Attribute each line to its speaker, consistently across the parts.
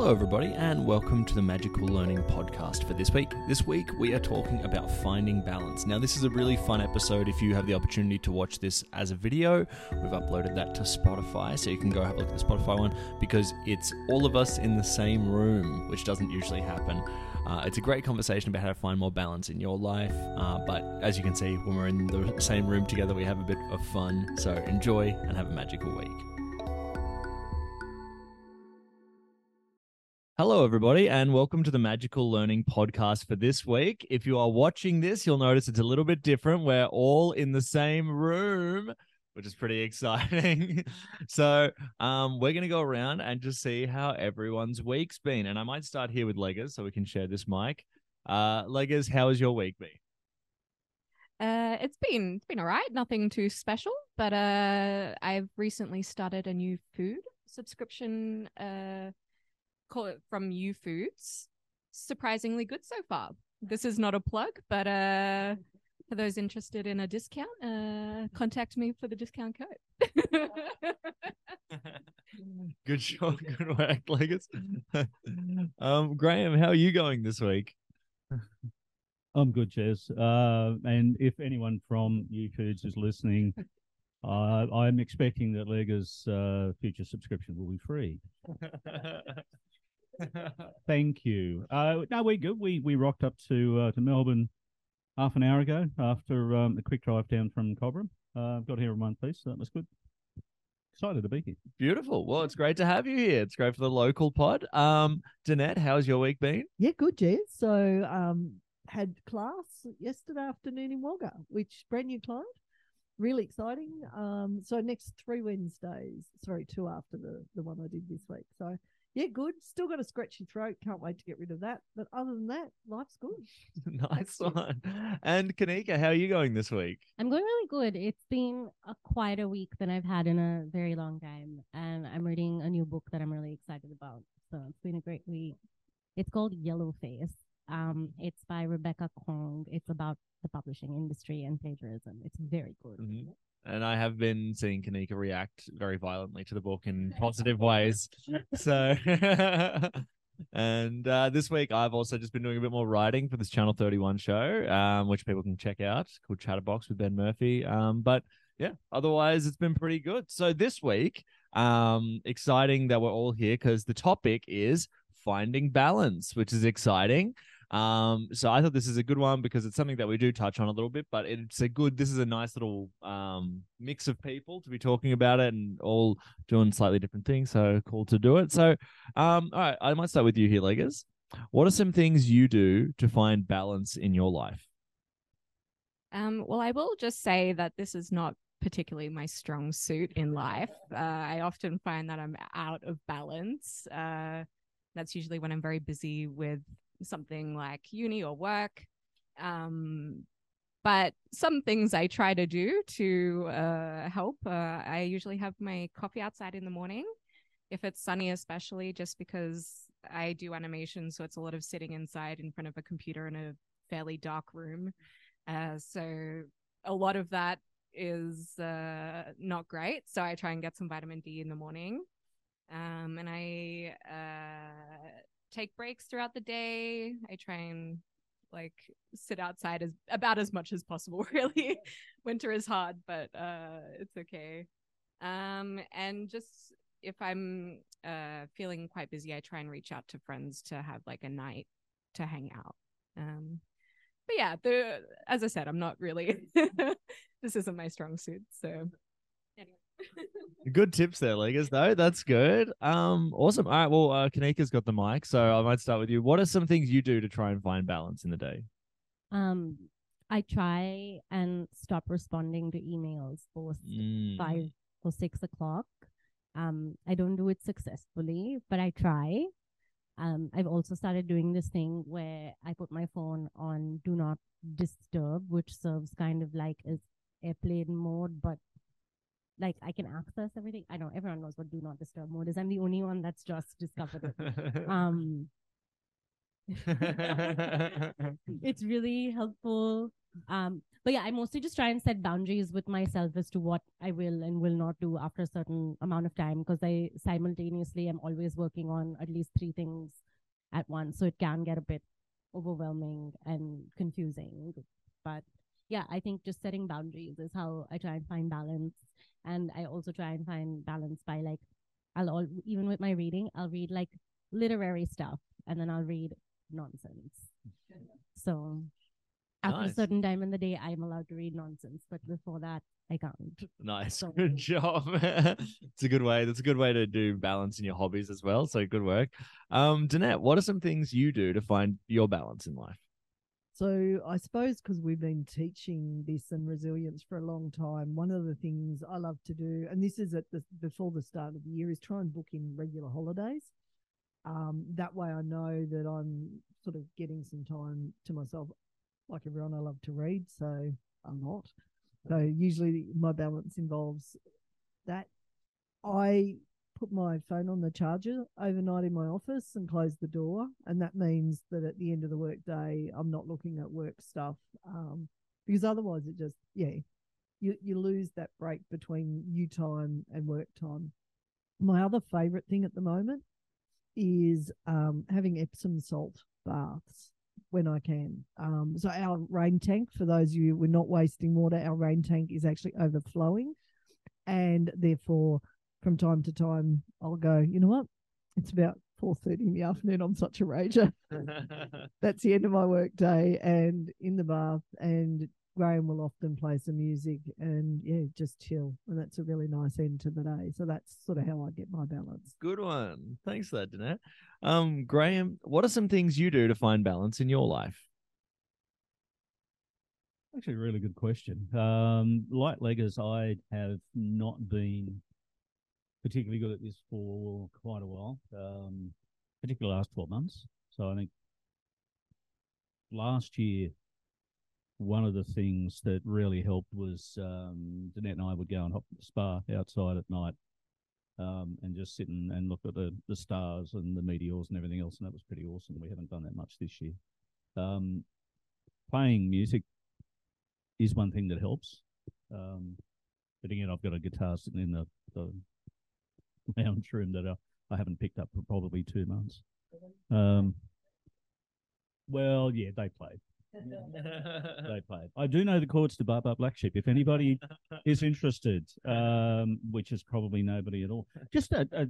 Speaker 1: Hello, everybody, and welcome to the Magical Learning Podcast for this week. This week, we are talking about finding balance. Now, this is a really fun episode if you have the opportunity to watch this as a video. We've uploaded that to Spotify, so you can go have a look at the Spotify one because it's all of us in the same room, which doesn't usually happen. Uh, it's a great conversation about how to find more balance in your life. Uh, but as you can see, when we're in the same room together, we have a bit of fun. So enjoy and have a magical week. Hello, everybody, and welcome to the Magical Learning Podcast for this week. If you are watching this, you'll notice it's a little bit different. We're all in the same room, which is pretty exciting. so, um, we're going to go around and just see how everyone's week's been. And I might start here with Leggers so we can share this mic. Uh, Leggers, how has your week been?
Speaker 2: Uh, it's been it's been all right. Nothing too special, but uh, I've recently started a new food subscription. Uh, from Youfoodz. Surprisingly good so far. This is not a plug, but uh, for those interested in a discount, uh, contact me for the discount code.
Speaker 1: good job, good work, Leggers. um, Graham, how are you going this week?
Speaker 3: I'm good, Jez. Uh, and if anyone from Youfoodz is listening, uh, I'm expecting that Lega's uh, future subscription will be free. Thank you. Uh, no, we're good. We we rocked up to uh, to Melbourne half an hour ago after um, a quick drive down from Cobram. Uh, got here in one piece, so that was good. Excited to be here.
Speaker 1: Beautiful. Well, it's great to have you here. It's great for the local pod. Um, Danette, how's your week been?
Speaker 4: Yeah, good, Jez. So, um, had class yesterday afternoon in Wagga, which brand new client, really exciting. Um, so next three Wednesdays, sorry, two after the the one I did this week. So yeah, good. Still got a scratchy throat. Can't wait to get rid of that. But other than that, life's good.
Speaker 1: nice one. And Kanika, how are you going this week?
Speaker 5: I'm going really good. It's been a quieter week than I've had in a very long time. And I'm reading a new book that I'm really excited about. So it's been a great week. It's called Yellow Face. Um, it's by Rebecca Kuang. It's about the publishing industry and plagiarism. It's very good.
Speaker 1: Mm-hmm and I have been seeing Kanika react very violently to the book in positive ways. So, and uh, this week I've also just been doing a bit more writing for this Channel 31 show, um, which people can check out called Chatterbox with Ben Murphy. Um, but yeah, otherwise it's been pretty good. So this week, um, exciting that we're all here because the topic is finding balance, which is exciting. Um, so I thought this is a good one because it's something that we do touch on a little bit, but it's a good. This is a nice little um mix of people to be talking about it and all doing slightly different things. So cool to do it. So, um, all right, I might start with you here, Leggers. What are some things you do to find balance in your life?
Speaker 2: Um, well, I will just say that this is not particularly my strong suit in life. Uh, I often find that I'm out of balance. Uh, that's usually when I'm very busy with something like uni or work. Um, but some things I try to do to uh, help. Uh, I usually have my coffee outside in the morning, if it's sunny, especially just because I do animation. So it's a lot of sitting inside in front of a computer in a fairly dark room. Uh, so a lot of that is uh, not great. So I try and get some vitamin D in the morning. Um, and I uh, take breaks throughout the day. I try and like sit outside as about as much as possible really. Winter is hard but uh it's okay. Um and just if i'm uh feeling quite busy i try and reach out to friends to have like a night to hang out. Um but yeah the as i said i'm not really this isn't my strong suit so
Speaker 1: Good tips there, Leggers, though. That's good. Um, awesome. All right. Well, uh, Kanika's got the mic, so I might start with you. What are some things you do to try and find balance in the day?
Speaker 5: Um, I try and stop responding to emails for mm. five or six o'clock. Um, I don't do it successfully, but I try. Um, I've also started doing this thing where I put my phone on do not disturb, which serves kind of like as airplane mode, but like I can access everything. I know everyone knows what do not disturb mode is. I'm the only one that's just discovered it. um, it's really helpful. Um, but yeah, I mostly just try and set boundaries with myself as to what I will and will not do after a certain amount of time because I simultaneously am always working on at least three things at once. So it can get a bit overwhelming and confusing. But yeah, I think just setting boundaries is how I try and find balance. And I also try and find balance by like, I'll all, even with my reading, I'll read like literary stuff and then I'll read nonsense. So after
Speaker 1: Nice.
Speaker 5: a certain time in the day, I'm allowed to read nonsense, but before that, I can't.
Speaker 1: Nice.
Speaker 5: So-
Speaker 1: Good job. it's a good way. That's a good way to do balance in your hobbies as well. So good work. Um, Danette, what are some things you do to find your balance in life?
Speaker 4: So I suppose because we've been teaching this and resilience for a long time, one of the things I love to do, and this is at the before the start of the year, is try and book in regular holidays. Um, that way, I know that I'm sort of getting some time to myself. Like everyone, I love to read, so I'm not. So usually, my balance involves that. I put my phone on the charger overnight in my office and close the door. And that means that at the end of the workday, I'm not looking at work stuff um, because otherwise it just, yeah, you, you lose that break between you time and work time. My other favorite thing at the moment is um, having Epsom salt baths when I can. Um, so our rain tank, for those of you we're not wasting water, our rain tank is actually overflowing, and therefore from time to time I'll go. You know what? It's about four thirty in the afternoon. I'm such a rager. That's the end of my work day, and in the bath, and Graham will often play some music and yeah, just chill, and that's a really nice end to the day. So that's sort of how I get my balance.
Speaker 1: Good one. Thanks for that, Danette. Um, Graham, what are some things you do to find balance in your life?
Speaker 3: Actually, a really good question. Um, light Leggers, I have not been particularly good at this for quite a while, um, particularly last 12 months. So I think last year, one of the things that really helped was um, Danette and I would go and hop the spa outside at night um, and just sit and, and look at the, the stars and the meteors and everything else. And that was pretty awesome. We haven't done that much this year. Um, playing music is one thing that helps. Um, but again, I've got a guitar sitting in the, the lounge room that I, I haven't picked up for probably two months. Um, well, yeah, they played. They played. I do know the chords to Bar Black Sheep. If anybody is interested, um, which is probably nobody at all. Just a, a,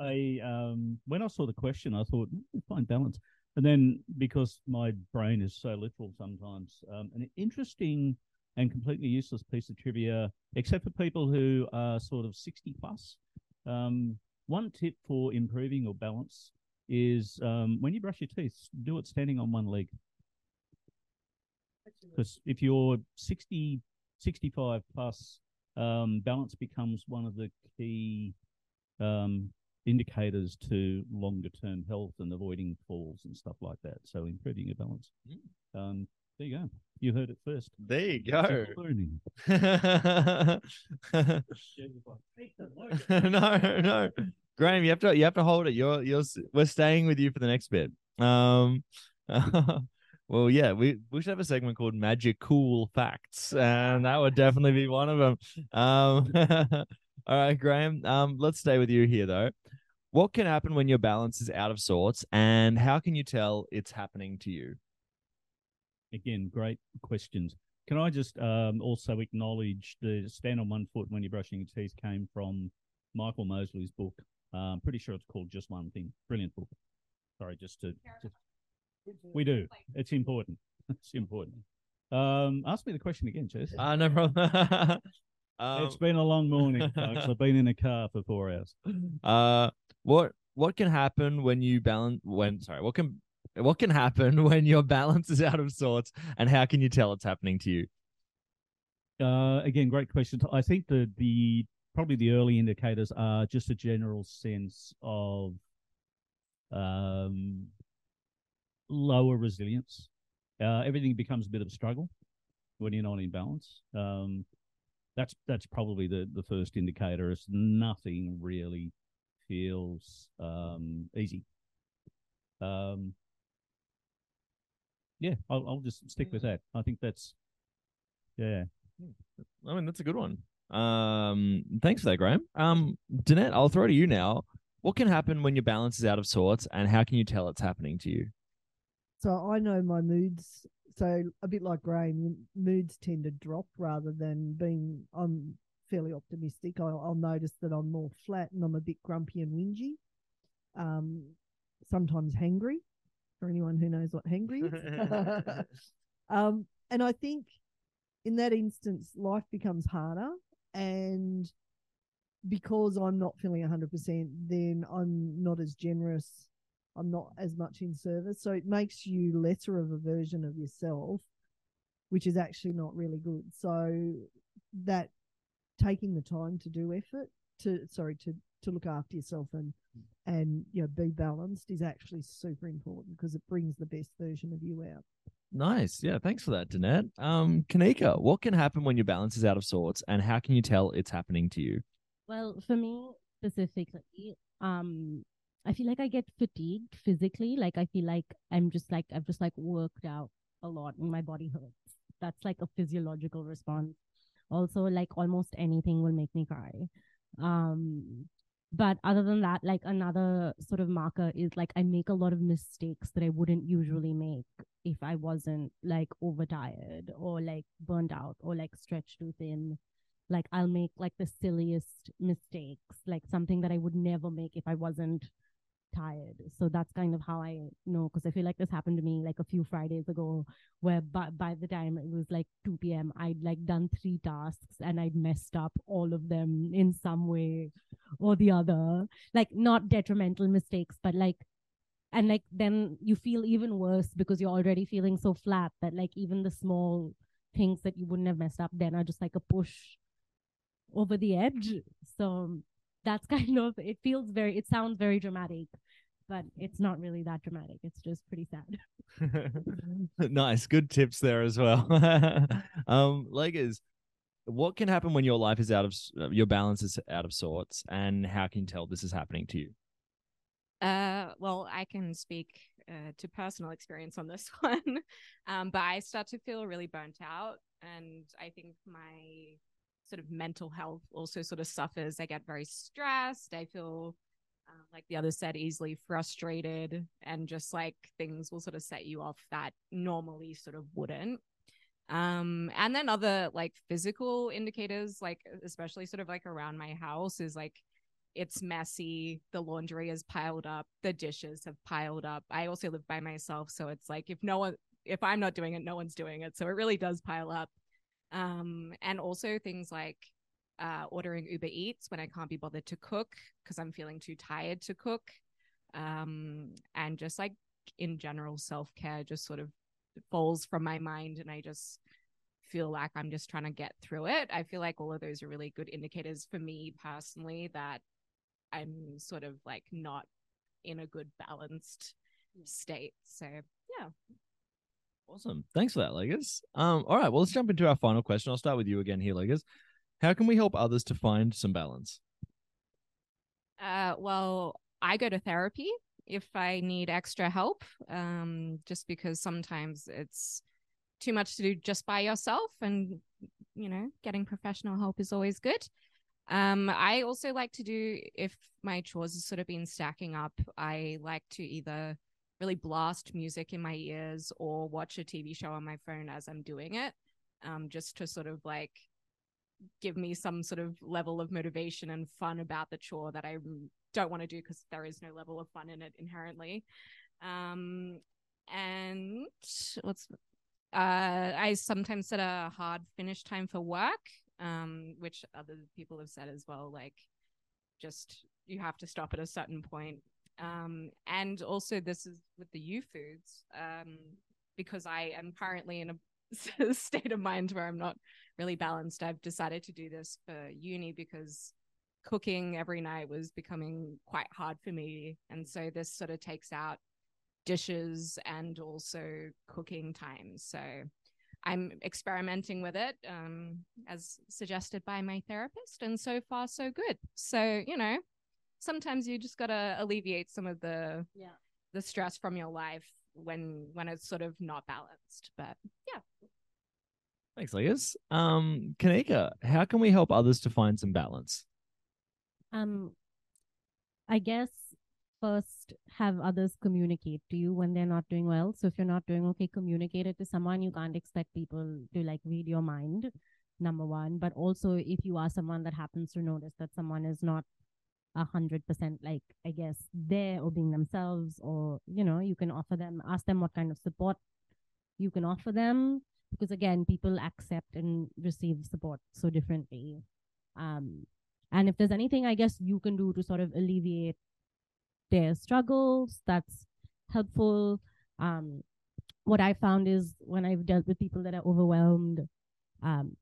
Speaker 3: a um, when I saw the question, I thought "Hmm, find balance, and then because my brain is so literal sometimes, um, an interesting and completely useless piece of trivia, except for people who are sort of sixty plus. Um, one tip for improving your balance is um, when you brush your teeth, do it standing on one leg. Because if you're 60, 65 plus, um, balance becomes one of the key um, indicators to longer term health and avoiding falls and stuff like that. So improving your balance. Um, there you go. You heard it first.
Speaker 1: There you go. No, no. Graham, you have to you have to hold it. You're you're we're staying with you for the next bit. Um well yeah, we we should have a segment called Magic Cool Facts, and that would definitely be one of them. Um all right, Graham. Um let's stay with you here though. What can happen when your balance is out of sorts and how can you tell it's happening to you?
Speaker 3: Again, great questions. Can I just um, also acknowledge the stand on one foot when you're brushing your teeth came from Michael Mosley's book. Uh, I'm pretty sure it's called Just One Thing. Brilliant book. Sorry, just to, just, we do. It's important. It's important. Um, ask me the question again, Jez.
Speaker 1: Uh no problem. um,
Speaker 3: it's been a long morning, folks. I've been in a car for four hours.
Speaker 1: uh what what can happen when you balance when sorry what can what can happen when your balance is out of sorts and how can you tell it's happening to you
Speaker 3: Uh, again, great question. I think the the probably the early indicators are just a general sense of um, lower resilience. Uh, everything becomes a bit of a struggle when you're not in balance. Um, that's that's probably the the first indicator. Is nothing really feels um, easy. Um, yeah, I'll, I'll just stick with that. I think that's yeah.
Speaker 1: I mean, that's a good one. Um, thanks for that, Graham. Um, Danette, I'll throw to you now. What can happen when your balance is out of sorts, and how can you tell it's happening to you?
Speaker 4: So I know my moods. So a bit like Graham, moods tend to drop rather than being. I'm fairly optimistic. I'll, I'll notice that I'm more flat and I'm a bit grumpy and whingy. Um, sometimes hangry. For anyone who knows what hangry is. um, and I think in that instance, life becomes harder. And because I'm not feeling 100%, then I'm not as generous. I'm not as much in service. So it makes you lesser of a version of yourself, which is actually not really good. So that taking the time to do effort, to, sorry, to, to look after yourself and, and, you know, be balanced is actually super important because it brings the best version of you out.
Speaker 1: Nice. Yeah. Thanks for that, Danette. Um, Kanika, what can happen when your balance is out of sorts and how can you tell it's happening to you?
Speaker 5: Well, for me specifically, um, I feel like I get fatigued physically. Like I feel like I'm just like I've just like worked out a lot and my body hurts. That's like a physiological response. Also, like almost anything will make me cry. Um, but other than that, like another sort of marker is like I make a lot of mistakes that I wouldn't usually make if I wasn't like overtired or like burned out or like stretched too thin. Like I'll make like the silliest mistakes, like something that I would never make if I wasn't tired. So that's kind of how I know because I feel like this happened to me like a few Fridays ago where by, by the time it was like 2 p.m. I'd like done three tasks and I'd messed up all of them in some way or the other. Like not detrimental mistakes, but like and like then you feel even worse because you're already feeling so flat that like even the small things that you wouldn't have messed up then are just like a push over the edge. So that's kind of it feels very it sounds very dramatic, but it's not really that dramatic. It's just pretty sad.
Speaker 1: nice, good tips there as well. um, Leggers, what can happen when your life is out of uh, your balance is out of sorts, and how can you tell this is happening to you?
Speaker 2: Uh, well, I can speak uh, to personal experience on this one, um, but I start to feel really burnt out, and I think my sort of mental health also sort of suffers. I get very stressed. I feel uh, like the other said, easily frustrated, and just like things will sort of set you off that normally sort of wouldn't. Um, and then other like physical indicators, like especially sort of like around my house, is like it's messy, the laundry is piled up, the dishes have piled up. I also live by myself, so it's like if no one if I'm not doing it, no one's doing it. So it really does pile up um, and also things like uh, ordering Uber Eats when I can't be bothered to cook because I'm feeling too tired to cook, um, and just like in general self care just sort of falls from my mind, and I just feel like I'm just trying to get through it. I feel like all of those are really good indicators for me personally that I'm sort of like not in a good balanced state. So yeah.
Speaker 1: Awesome. Thanks for that, Leggers. Um, all right, well, let's jump into our final question. I'll start with you again here, Leggers. How can we help others to find some balance?
Speaker 2: Uh, well, I go to therapy if I need extra help, um, just because sometimes it's too much to do just by yourself, and you know, getting professional help is always good. Um, I also like to do if my chores have sort of been stacking up. I like to either really blast music in my ears or watch a TV show on my phone as I'm doing it, um, just to sort of like give me some sort of level of motivation and fun about the chore that I don't want to do because there is no level of fun in it inherently. Um, and what's uh, I sometimes set a hard finish time for work, um, which other people have said as well. Like, just you have to stop at a certain point um, and also, this is with the Youfoodz, um, because I am currently in a state of mind where I'm not really balanced. I've decided to do this for uni because cooking every night was becoming quite hard for me. And so, this sort of takes out dishes and also cooking times. So, I'm experimenting with it um, as suggested by my therapist. And so far, so good. So, you know, sometimes you just gotta alleviate some of the
Speaker 5: yeah
Speaker 2: the stress from your life when when it's sort of not balanced. But yeah.
Speaker 1: Thanks, Lias. Um, Kanika, how can we help others to find some balance?
Speaker 5: Um, I guess first have others communicate to you when they're not doing well. So if you're not doing okay, communicate it to someone. You can't expect people to like read your mind, number one. But also if you are someone that happens to notice that someone is not a hundred percent like I guess there or being themselves or you know, you can offer them ask them what kind of support you can offer them. Because again, people accept and receive support so differently. Um and if there's anything I guess you can do to sort of alleviate their struggles that's helpful um what i found is when i've dealt with people that are overwhelmed um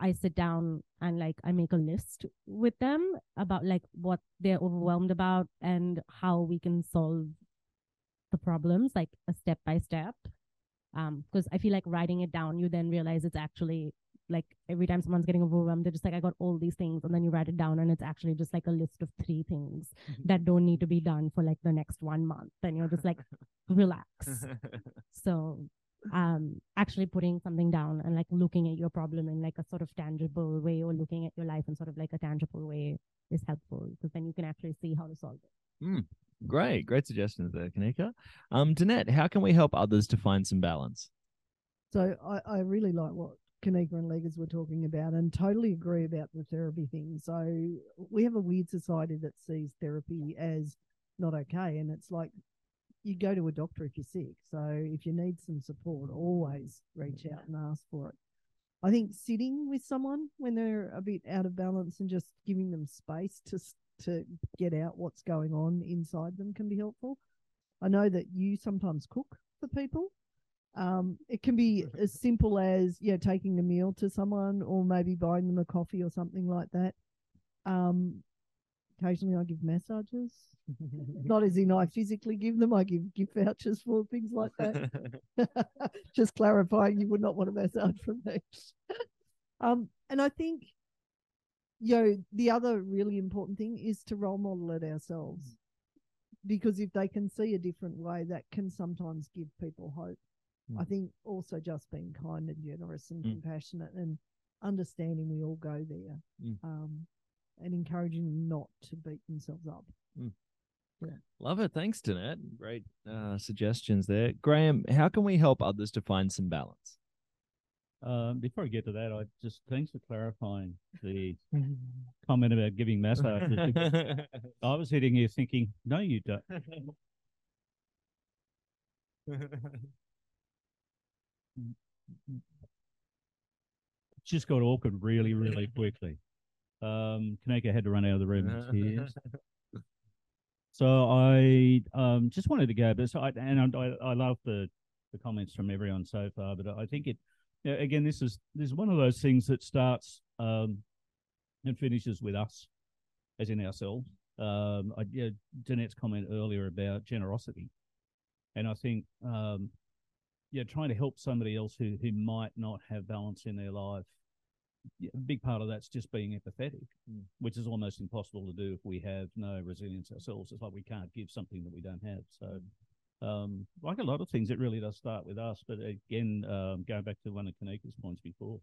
Speaker 5: i sit down and like i make a list with them about like what they're overwhelmed about and how we can solve the problems like a step by step um because i feel like writing it down you then realize it's actually like every time someone's getting overwhelmed, they're just like, I got all these things. And then you write it down and it's actually just like a list of three things
Speaker 1: Mm-hmm.
Speaker 5: that don't need to be done for like the next one month. And you're just like, relax. So um actually putting something down and like looking at your problem in like a sort of tangible way or looking at your life in sort of like a tangible way is helpful because then you can actually see how to solve it.
Speaker 1: Great, great suggestions there, Kanika. Um, Danette, how can we help others to find some balance?
Speaker 4: So I, I really like what Kanika and Leggers were talking about and totally agree about the therapy thing. So we have a weird society that sees therapy as not okay. And it's like you go to a doctor if you're sick. So if you need some support, always reach out and ask for it. I think sitting with someone when they're a bit out of balance and just giving them space to to get out what's going on inside them can be helpful. I know that you sometimes cook for people. Um, it can be as simple as yeah, taking a meal to someone, or maybe buying them a coffee or something like that. Um, occasionally, I give massages. Not as in I physically give them; I give gift vouchers for things like that. Just clarifying, you would not want a massage from me. um, and I think, you know, the other really important thing is to role model it ourselves, because if they can see a different way, that can sometimes give people hope. I think also just being kind and generous and
Speaker 1: Mm.
Speaker 4: compassionate and understanding we all go there,
Speaker 1: Mm.
Speaker 4: um, and encouraging them not to beat themselves up.
Speaker 1: Yeah, Love it. Thanks, Danette. Great uh, suggestions there. Graham, how can we help others to find some balance?
Speaker 3: Um, before I get to that, I just thanks for clarifying the comment about giving massages. I was sitting here thinking, no, you don't. It just got awkward really, really quickly. Um, Kanika had to run out of the room in tears. So I um, just wanted to go, but so I, and I, I love the, the comments from everyone so far, but I think it, again, this is this is one of those things that starts um, and finishes with us, as in ourselves. Um, I, yeah, Danette's comment earlier about generosity, and I think um, yeah, trying to help somebody else who who might not have balance in their life. A big part of that's just being empathetic,
Speaker 1: Mm.
Speaker 3: which is almost impossible to do if we have no resilience ourselves. It's like we can't give something that we don't have. So, um, like a lot of things, it really does start with us. But again, um, going back to one of Kanika's points before,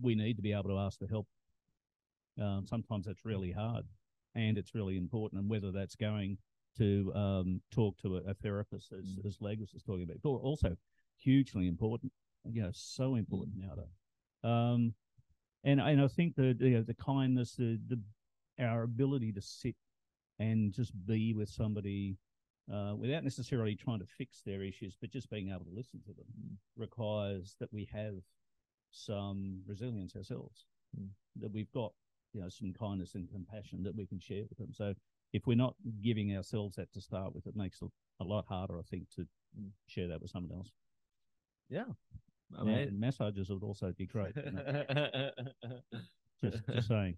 Speaker 3: we need to be able to ask for help. Um, sometimes that's really hard, and it's really important. And whether that's going to um, talk to a, a therapist, as,
Speaker 1: Mm.
Speaker 3: as Leggers was talking about, but also hugely important. You know, so important nowadays. And and I think the the, the kindness, the the our ability to sit and just be with somebody uh, without necessarily trying to fix their issues, but just being able to listen to them requires that we have some resilience ourselves,
Speaker 1: Mm.
Speaker 3: that we've got you know some kindness and compassion that we can share with them. So if we're not giving ourselves that to start with, it makes it a lot harder, I think, to
Speaker 1: Mm.
Speaker 3: share that with someone else.
Speaker 1: Yeah. I mean,
Speaker 3: and massages would also be great. just, just saying.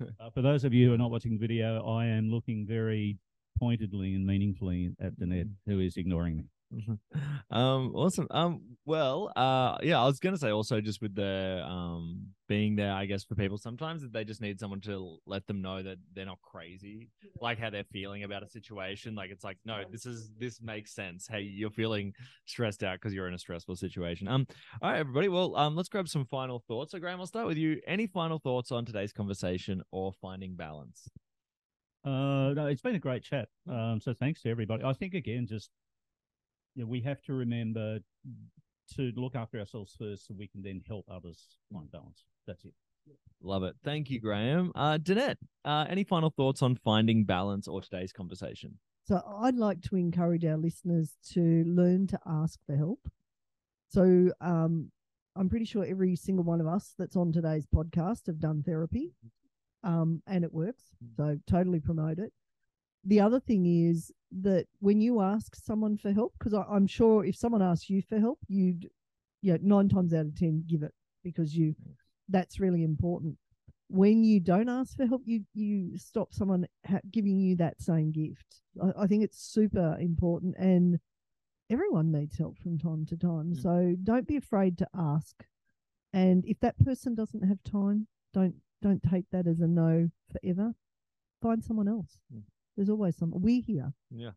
Speaker 3: Uh, for those of you who are not watching the video, I am looking very pointedly and meaningfully at Danette, who is ignoring me.
Speaker 1: um, awesome. Um, well, uh, yeah, I was gonna say also just with the um being there, I guess for people sometimes that they just need someone to let them know that they're not crazy, like how they're feeling about a situation. Like it's like, no, this is this makes sense. Hey, you're feeling stressed out because you're in a stressful situation. Um, all right, everybody. Well, um, let's grab some final thoughts. So, Graham, I'll start with you. Any final thoughts on today's conversation or finding balance?
Speaker 3: Uh, no, it's been a great chat. Um, so thanks to everybody. I think again, just you know, we have to remember to look after ourselves first, so we can then help others find balance. That's it.
Speaker 1: Love it. Thank you, Graham. Uh, Danette, uh, any final thoughts on finding balance or today's conversation?
Speaker 4: So I'd like to encourage our listeners to learn to ask for help. So um, I'm pretty sure every single one of us that's on today's podcast have done therapy, um, and it works. So totally promote it. The other thing is that when you ask someone for help, because I'm sure if someone asks you for help, you'd, you know, nine times out of ten give it because you, that's really important. When you don't ask for help, you you stop someone ha- giving you that same gift. I, I think it's super important, and everyone needs help from time to time.
Speaker 1: Mm.
Speaker 4: So don't be afraid to ask. And if that person doesn't have time, don't don't take that as a no forever. Find someone else.
Speaker 1: Mm.
Speaker 4: There's always someone. We're here.
Speaker 1: Yeah.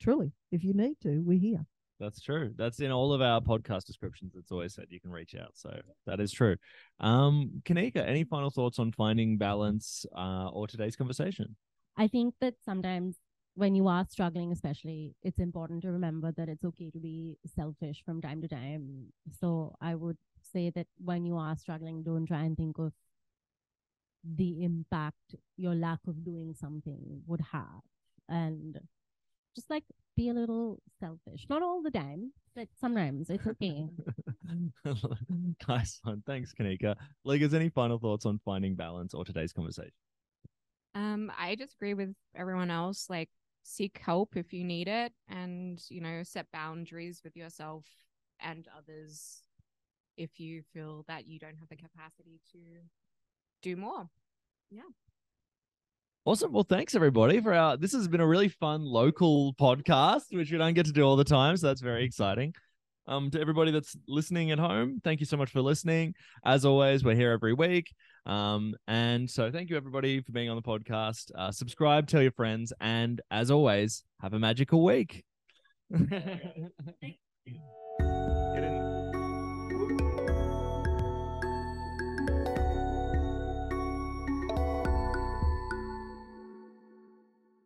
Speaker 4: Truly. If you need to, we're here.
Speaker 1: That's true. That's in all of our podcast descriptions. It's always said you can reach out. So that is true. Um, Kanika, any final thoughts on finding balance uh, or today's conversation?
Speaker 5: I think that sometimes when you are struggling, especially, it's important to remember that it's okay to be selfish from time to time. So I would say that when you are struggling, don't try and think of the impact your lack of doing something would have. And just like be a little selfish. Not all the time, but sometimes it's okay.
Speaker 1: nice one. Thanks, Kanika. Leggers, any final thoughts on finding balance or today's conversation?
Speaker 2: Um, I just agree with everyone else. Like, seek help if you need it, and you know, set boundaries with yourself and others if you feel that you don't have the capacity to do more. Yeah.
Speaker 1: Awesome. Well, thanks everybody for our. This has been a really fun local podcast, which we don't get to do all the time, so that's very exciting. Um, to everybody that's listening at home, thank you so much for listening. As always, we're here every week. Um, and so thank you everybody for being on the podcast. Uh, subscribe, tell your friends, and as always, have a magical week.
Speaker 5: Thank you.